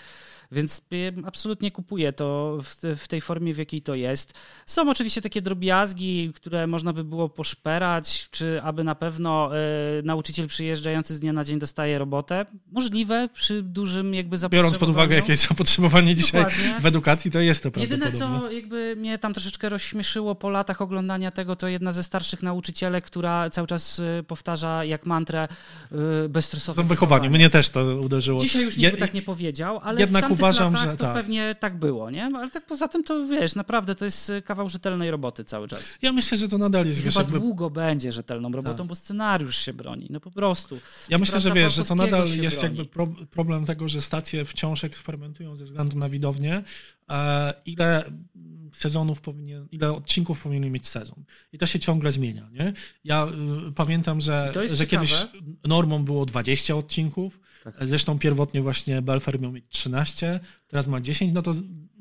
Więc absolutnie kupuję to w, te- w tej formie, w jakiej to jest. Są oczywiście takie drobiazgi, które można by było poszperać, czy aby na pewno y, nauczyciel przyjeżdżający z dnia na dzień dostaje robotę. Możliwe przy dużym jakby Biorąc pod uwagę, jakie jest zapotrzebowanie dzisiaj Dokładnie. w edukacji, to jest to Jedyne, co jakby mnie tam troszeczkę rozśmieszyło po latach oglądania tego, to jedna ze starszych nauczycielek, która cały czas y, powtarza jak mantrę y, bezstresowe To wychowanie. Mnie też to uderzyło. Dzisiaj już nikt tak nie powiedział, ale jednak w uważam, latach że to tak. pewnie tak było, nie? Ale tak poza tym to wiesz, naprawdę to jest y, kawał rzetelnej roboty cały czas. Ja myślę, że to nadal jest, wiesz, Chyba jakby... długo będzie rzetelną robotą, Tak. bo scenariusz się broni, no po prostu. Ja I myślę, że wiesz, że to nadal jest broni. jakby pro, problem tego, że stacje wciąż eksperymentują ze względu na widownię. E, ile sezonów powinien, ile odcinków powinien mieć sezon. I to się ciągle zmienia, nie? Ja y, pamiętam, że, że ciekawe. kiedyś normą było 20 odcinków. Tak. Zresztą pierwotnie właśnie Belfer miał mieć 13, teraz ma 10, no to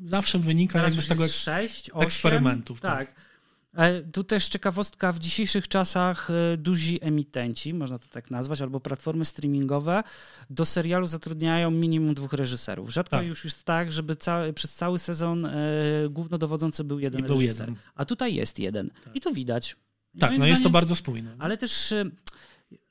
zawsze wynika Teraz jakby z tego eks- 6, 8, eksperymentów, Tak. E, Tu też ciekawostka, w dzisiejszych czasach e, duzi emitenci, można to tak nazwać, albo platformy streamingowe do serialu zatrudniają minimum dwóch reżyserów. Rzadko Tak. już jest tak, żeby cały, przez cały sezon e, głównodowodzący był jeden był reżyser. jeden. A tutaj jest jeden. I to widać. Tak, no jest to bardzo spójne. Ale też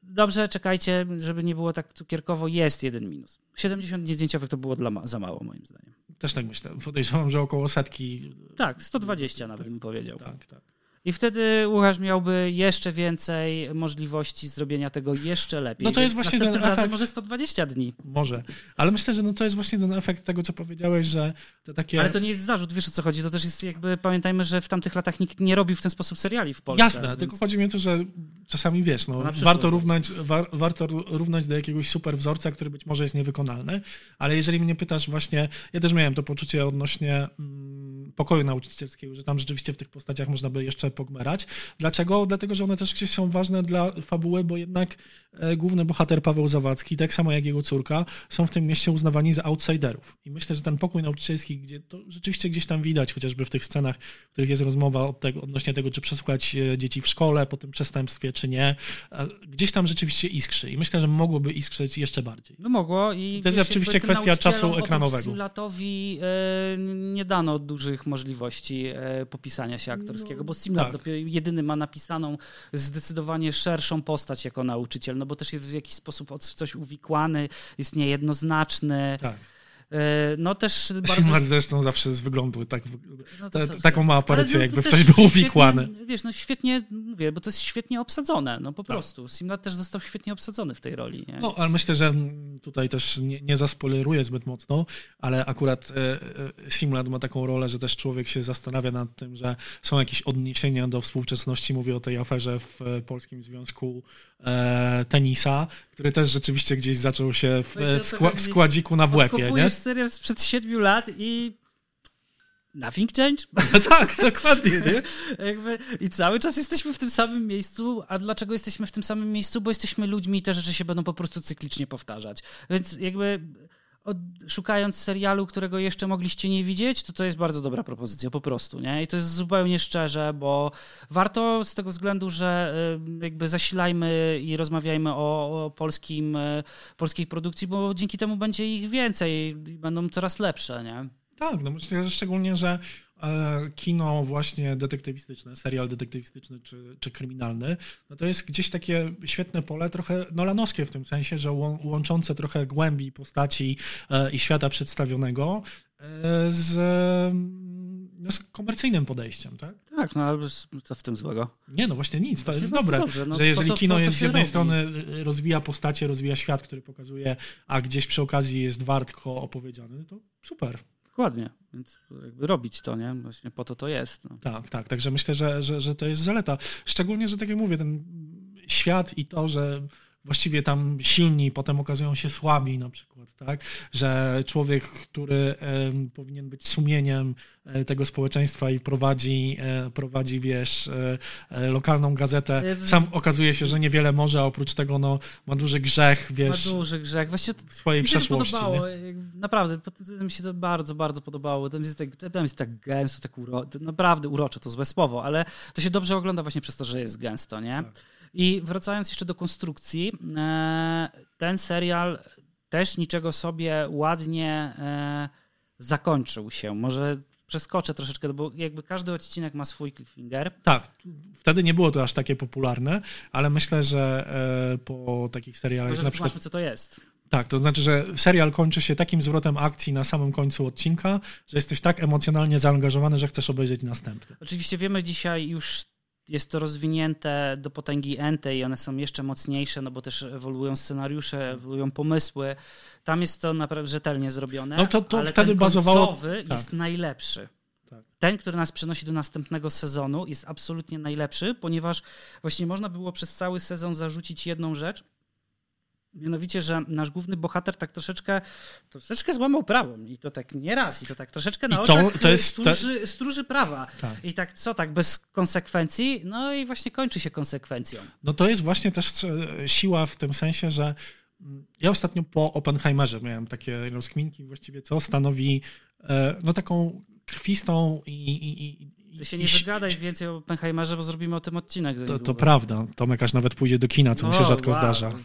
dobrze, czekajcie, żeby nie było tak cukierkowo, jest jeden minus. 70 dni zdjęciowych to było dla ma- za mało moim zdaniem. Też tak myślę. Podejrzewam, że około setki. Tak, 120 nawet bym powiedział. Tak, tak. I wtedy Łukasz miałby jeszcze więcej możliwości zrobienia tego jeszcze lepiej. No to jest Więc właśnie ten efekt. może 120 dni. Może. Ale myślę, że no to jest właśnie ten efekt tego, co powiedziałeś, że to takie. Ale to nie jest zarzut, wiesz o co chodzi. To też jest jakby, pamiętajmy, że w tamtych latach nikt nie robił w ten sposób seriali w Polsce. Jasne, więc- tylko chodzi mi o to, że czasami wiesz, no, warto, równać, war, warto równać do jakiegoś super wzorca, który być może jest niewykonalny, ale jeżeli mnie pytasz właśnie, ja też miałem to poczucie odnośnie mm, pokoju nauczycielskiego, że tam rzeczywiście w tych postaciach można by jeszcze pogmerać. Dlaczego? Dlatego, że one też gdzieś są ważne dla fabuły, bo jednak e, główny bohater Paweł Zawadzki, tak samo jak jego córka, są w tym mieście uznawani za outsiderów. I myślę, że ten pokój nauczycielski, gdzie to rzeczywiście gdzieś tam widać, chociażby w tych scenach, w których jest rozmowa od tego, odnośnie tego, czy przesłuchać e, dzieci w szkole po tym przestępstwie, czy nie. Gdzieś tam rzeczywiście iskrzy i myślę, że mogłoby iskrzyć jeszcze bardziej. No mogło i... To jest oczywiście kwestia czasu ekranowego. Simlatowi e, nie dano dużych możliwości e, popisania się aktorskiego, bo Simlat tak. dopiero jedyny ma napisaną zdecydowanie szerszą postać jako nauczyciel, no bo też jest w jakiś sposób w coś uwikłany, jest niejednoznaczny. Tak. E, no też bardzo... Simlat zresztą zawsze z wyglądu tak, No ta, taką ma aparycję, no, jakby w coś było świetnie, uwikłane. Wiesz, no świetnie, mówię, bo to jest świetnie obsadzone, no po Tak. prostu. Simlat też został świetnie obsadzony w tej roli, nie? No, ale myślę, że tutaj też nie, nie zaspoileruję zbyt mocno, ale akurat e, e, Simlad ma taką rolę, że też człowiek się zastanawia nad tym, że są jakieś odniesienia do współczesności. Mówię o tej aferze w Polskim Związku e, Tenisa, który też rzeczywiście gdzieś zaczął się w, w, skła, w składziku na WF-ie, nie? Kupujesz serial sprzed 7 lat i nothing change? tak, dokładnie, nie? Jakby, I cały czas jesteśmy w tym samym miejscu. A dlaczego jesteśmy w tym samym miejscu? Bo jesteśmy ludźmi i te rzeczy się będą po prostu cyklicznie powtarzać. Więc jakby od, szukając serialu, którego jeszcze mogliście nie widzieć, to to jest bardzo dobra propozycja, po prostu, nie? I to jest zupełnie szczerze, bo warto z tego względu, że y, jakby zasilajmy i rozmawiajmy o, o polskim, y, polskiej produkcji, bo dzięki temu będzie ich więcej i będą coraz lepsze, nie? Tak, no myślę, że szczególnie, że kino właśnie detektywistyczne, serial detektywistyczny czy, czy kryminalny, no to jest gdzieś takie świetne pole, trochę nolanowskie w tym sensie, że łą, łączące trochę głębi postaci e, i świata przedstawionego e, z, mm, no, z komercyjnym podejściem, tak? Tak, no ale co w tym złego? Nie, no właśnie nic, to jest dobre, dobrze, no że jeżeli to- kino po to jest z jednej robi. strony rozwija postacie, rozwija świat, który pokazuje, a gdzieś przy okazji jest wartko opowiedziany, to super. Dokładnie, więc jakby robić to, nie? Właśnie po to to jest. No. Tak, tak. Także myślę, że, że, że to jest zaleta. Szczególnie, że tak jak mówię, ten świat i to, że właściwie tam silni potem okazują się słabi na przykład, tak? Że człowiek, który powinien być sumieniem e, tego społeczeństwa i prowadzi, e, prowadzi wiesz, e, lokalną gazetę, sam okazuje się, że niewiele może, a oprócz tego no, ma duży grzech, wiesz, Ma duży grzech. Właśnie to, swojej mi się to przeszłości. podobało. Nie? jak- Naprawdę, to mi się to bardzo, bardzo podobało. Tam jest tak, tam jest tak gęsto, tak uro, to naprawdę urocze, to złe słowo, ale to się dobrze ogląda właśnie przez to, że jest gęsto, nie? Tak. I wracając jeszcze do konstrukcji, e, ten serial też niczego sobie ładnie e, zakończył się. Może przeskoczę troszeczkę, bo jakby każdy odcinek ma swój cliffhanger. Tak, wtedy nie było to aż takie popularne, ale myślę, że e, po takich serialach Może na przykład co to jest. Tak, to znaczy, że serial kończy się takim zwrotem akcji na samym końcu odcinka, że jesteś tak emocjonalnie zaangażowany, że chcesz obejrzeć następny. Oczywiście wiemy dzisiaj już jest to rozwinięte do potęgi entej i one są jeszcze mocniejsze, no bo też ewoluują scenariusze, ewoluują pomysły. Tam jest to naprawdę rzetelnie zrobione, No to- to ale wtedy ten bazowało- tak. jest najlepszy. Tak. Ten, który nas przenosi do następnego sezonu jest absolutnie najlepszy, ponieważ właśnie można było przez cały sezon zarzucić jedną rzecz, Mianowicie, że nasz główny bohater tak troszeczkę, troszeczkę złamał prawo. I to tak nie raz, i to tak troszeczkę na I to- oczach to jest- stróży, stróży prawa. Tak. I tak co, tak bez konsekwencji? No i właśnie kończy się konsekwencją. No to jest właśnie też e, siła w tym sensie, że mm, ja ostatnio po Oppenheimerze miałem takie rozkminki właściwie, co stanowi e, no taką krwistą i, i Ty się nie i- wygadaj więcej o Oppenheimerze, bo zrobimy o tym odcinek. To, to prawda. Tomek aż nawet pójdzie do kina, co mu się O, rzadko wow. zdarza.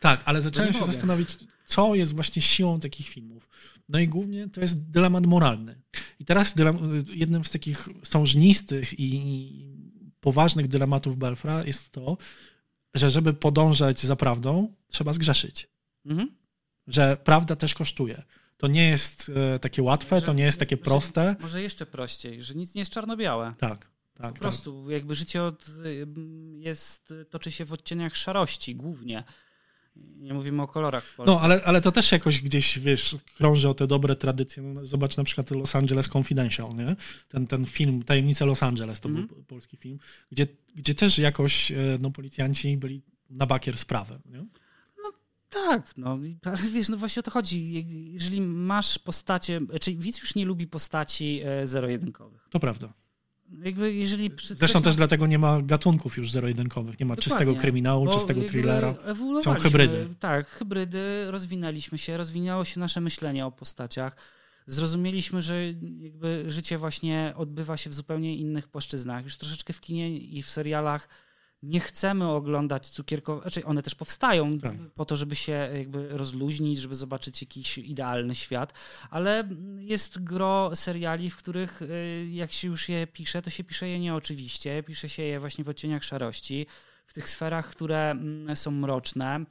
Tak, ale zacząłem się zastanowić, co jest właśnie siłą takich filmów. No i głównie to jest dylemat moralny. I teraz jednym z takich sążnistych i i poważnych dylematów Belfra jest to, że żeby podążać za prawdą, trzeba zgrzeszyć. Mhm. Że prawda też kosztuje. To nie jest e, takie łatwe, to nie jest takie proste. Może jeszcze prościej, że nic nie jest czarno-białe. Tak, tak. Po prostu jakby życie od, jest, toczy się w odcieniach szarości głównie. Nie mówimy o kolorach w Polsce. No, ale, ale to też jakoś gdzieś, wiesz, krąży o te dobre tradycje. No, zobacz na przykład Los Angeles Confidential, nie? Ten, ten film, Tajemnice Los Angeles, to Mhm. był polski film, gdzie, gdzie też jakoś e, no, policjanci byli na bakier z prawem, nie? Tak, no, ale wiesz, no właśnie o to chodzi. Jeżeli masz postacie, czyli widz już nie lubi postaci e, zero-jedynkowych. To prawda. Jakby jeżeli... Zresztą też dlatego nie ma gatunków już zero-jedynkowych. Nie ma czystego Dokładnie, kryminału, bo czystego thrillera. Są hybrydy. Tak, hybrydy, rozwinęliśmy się, rozwinęło się nasze myślenie o postaciach. Zrozumieliśmy, że jakby życie właśnie odbywa się w zupełnie innych płaszczyznach. Już troszeczkę w kinie i w serialach nie chcemy oglądać cukierkowe, znaczy one też powstają Tak. po to, żeby się jakby rozluźnić, żeby zobaczyć jakiś idealny świat, ale jest gro seriali, w których y, jak się już je pisze, to się pisze je nieoczywiście, pisze się je właśnie w odcieniach szarości, w tych sferach, które mm, są mroczne,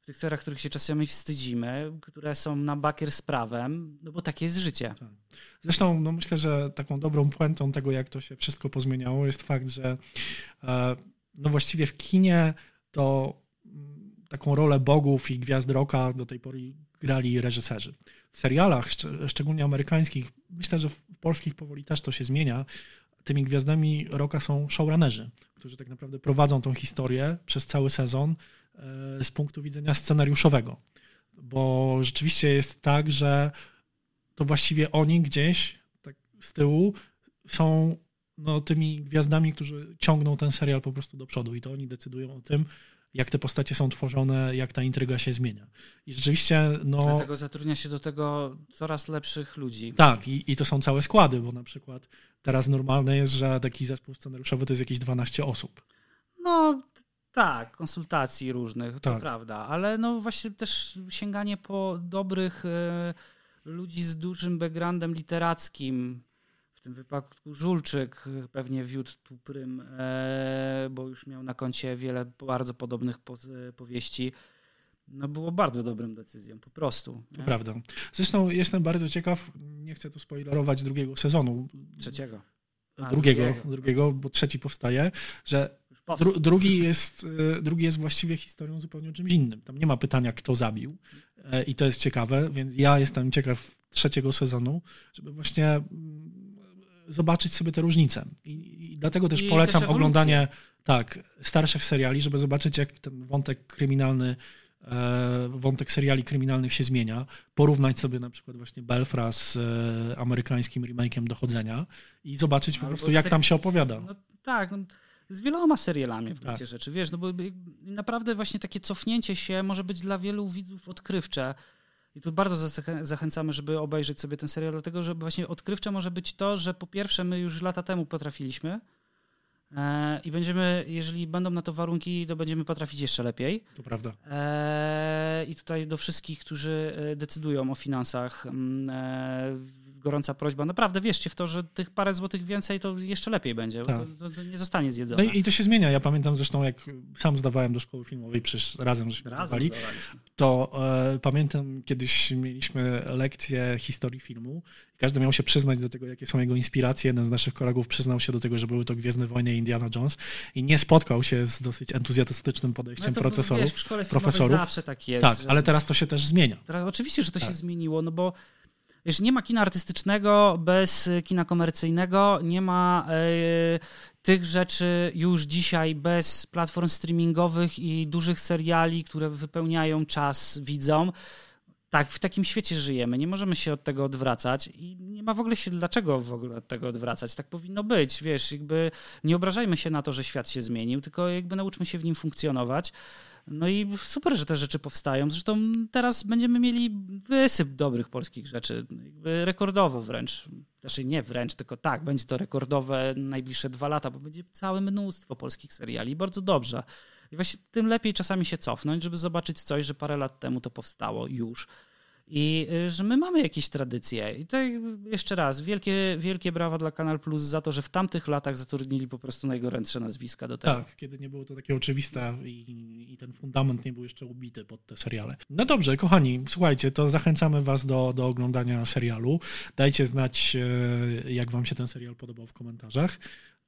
w tych sferach, których się czasami wstydzimy, które są na bakier z prawem, no bo takie jest życie. Zresztą no myślę, że taką dobrą puentą tego, jak to się wszystko pozmieniało, jest fakt, że e, no właściwie w kinie to mm, taką rolę bogów i gwiazd rocka do tej pory grali reżyserzy. W serialach, szcz- szczególnie amerykańskich, myślę, że w polskich powoli też to się zmienia. Tymi gwiazdami rocka są showrunnerzy, którzy tak naprawdę prowadzą tą historię przez cały sezon e, z punktu widzenia scenariuszowego. Bo rzeczywiście jest tak, że to właściwie oni gdzieś tak z tyłu są no, tymi gwiazdami, którzy ciągną ten serial po prostu do przodu i to oni decydują o tym, jak te postacie są tworzone, jak ta intryga się zmienia. I rzeczywiście, no Dlatego zatrudnia się do tego coraz lepszych ludzi. tak, i, i to są całe składy, bo na przykład teraz normalne jest, że taki zespół scenariuszowy to jest jakieś 12 osób. No tak, konsultacji różnych, to Tak. prawda, ale no właśnie też sięganie po dobrych e, ludzi z dużym backgroundem literackim, tym wypadku Żulczyk e, pewnie wiódł tu prym, e, bo już miał na koncie wiele bardzo podobnych po, e, powieści, no było bardzo dobrą decyzją, po prostu. To prawda. Zresztą jestem bardzo ciekaw, nie chcę tu spoilerować drugiego sezonu. Trzeciego. A, drugiego, drugiego. drugiego, bo trzeci powstaje, że. Dru, drugi, jest, y, drugi jest właściwie historią zupełnie czymś innym. Tam nie ma pytania, kto zabił. E, I to jest ciekawe, więc ja jestem ciekaw trzeciego sezonu, żeby właśnie mm, zobaczyć sobie te różnice. I, i dlatego też I polecam też oglądanie tak, starszych seriali, żeby zobaczyć, jak ten wątek kryminalny, e, wątek seriali kryminalnych się zmienia. Porównać sobie na przykład właśnie Belfra z e, amerykańskim remake'iem Dochodzenia i zobaczyć po Albo prostu, jak tak- tam się opowiada. No, tak, no, z wieloma serialami w gruncie Tak. rzeczy, wiesz, no bo naprawdę właśnie takie cofnięcie się może być dla wielu widzów odkrywcze. I tu bardzo zachę- zachęcamy, żeby obejrzeć sobie ten serial, dlatego że właśnie odkrywcze może być to, że po pierwsze my już lata temu potrafiliśmy e, i będziemy, jeżeli będą na to warunki, to będziemy potrafić jeszcze lepiej. To prawda. E, I tutaj do wszystkich, którzy e, decydują o finansach, mm, e, gorąca prośba. Naprawdę wierzcie w to, że tych parę złotych więcej to jeszcze lepiej będzie. Tak. To, to, nie zostanie No zjedzone. i, i to się zmienia. Ja pamiętam zresztą, jak sam zdawałem do szkoły filmowej, przecież razem żeśmy Razem zdawali, zdawaliśmy. to e, pamiętam kiedyś mieliśmy lekcję historii filmu każdy miał się przyznać do tego, jakie są jego inspiracje. Jeden z naszych kolegów przyznał się do tego, że były to Gwiezdne Wojny i Indiana Jones i nie spotkał się z dosyć entuzjastycznym podejściem No to, procesorów. Wiesz, w szkole profesorów. zawsze tak jest. tak, że- ale teraz to się też zmienia. Teraz, oczywiście, że to Tak. się zmieniło, no bo wiesz, nie ma kina artystycznego bez y, kina komercyjnego, nie ma e, tych rzeczy już dzisiaj bez platform streamingowych i dużych seriali, które wypełniają czas widzom. Tak, w takim świecie żyjemy, nie możemy się od tego odwracać i nie ma w ogóle się dlaczego w ogóle od tego odwracać. Tak powinno być, wiesz, jakby nie obrażajmy się na to, że świat się zmienił, tylko jakby nauczmy się w nim funkcjonować. No i super, że te rzeczy powstają. Zresztą teraz będziemy mieli wysyp dobrych polskich rzeczy, rekordowo wręcz. Znaczy nie wręcz, tylko tak, będzie to rekordowe najbliższe dwa lata, bo będzie całe mnóstwo polskich seriali. Bardzo dobrze. I właśnie tym lepiej czasami się cofnąć, żeby zobaczyć coś, że parę lat temu to powstało już. I y, że my mamy jakieś tradycje. I to jeszcze raz, wielkie, wielkie brawa dla Kanal Plus za to, że w tamtych latach zatrudnili po prostu najgorętsze nazwiska do tego. Tak, kiedy nie było to takie oczywiste i, i ten fundament nie był jeszcze ubity pod te seriale. No dobrze, kochani, słuchajcie, to zachęcamy was do, do oglądania serialu. Dajcie znać, e, jak wam się ten serial podobał w komentarzach.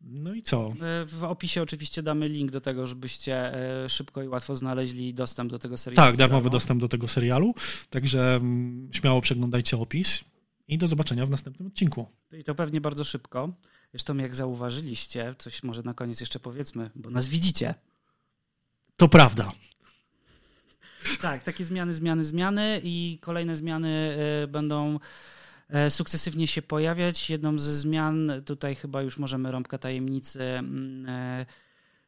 No i co? E, W opisie oczywiście damy link do tego, żebyście e, szybko i łatwo znaleźli dostęp do tego serialu. Tak, darmowy dostęp do tego serialu, także mm, śmiało przeglądajcie opis i do zobaczenia w następnym odcinku. I to pewnie bardzo szybko. Zresztą jak zauważyliście, coś może na koniec jeszcze powiedzmy, bo nas widzicie. To prawda. Tak, takie zmiany, zmiany, zmiany i kolejne zmiany e, będą sukcesywnie się pojawiać. Jedną ze zmian, tutaj chyba już możemy rąbka tajemnicy, mm, e,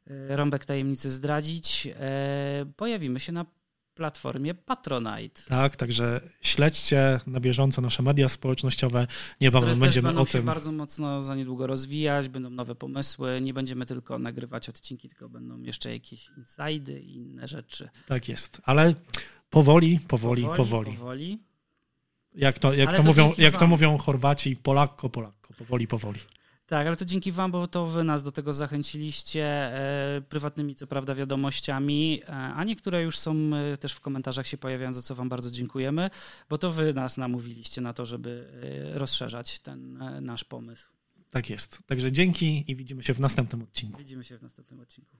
e, rąbek tajemnicy zdradzić. E, Pojawimy się na platformie Patronite. Tak, także śledźcie na bieżąco nasze media społecznościowe. Niebawem będziemy będą o się tym. bardzo mocno za niedługo rozwijać, będą nowe pomysły. Nie będziemy tylko nagrywać odcinki, tylko będą jeszcze jakieś insajdy i inne rzeczy. Tak jest, ale powoli, powoli, powoli. powoli. Jak to, jak Ale to, to mówią, jak to mówią Chorwaci, Polakko, Polakko, powoli, powoli. Tak, ale to dzięki wam, bo to wy nas do tego zachęciliście e, prywatnymi, co prawda, wiadomościami, e, a niektóre już są e, też w komentarzach się pojawiają, za co wam bardzo dziękujemy, bo to wy nas namówiliście na to, żeby rozszerzać ten nasz pomysł. Tak jest. Także dzięki i widzimy się w następnym odcinku. Widzimy się w następnym odcinku.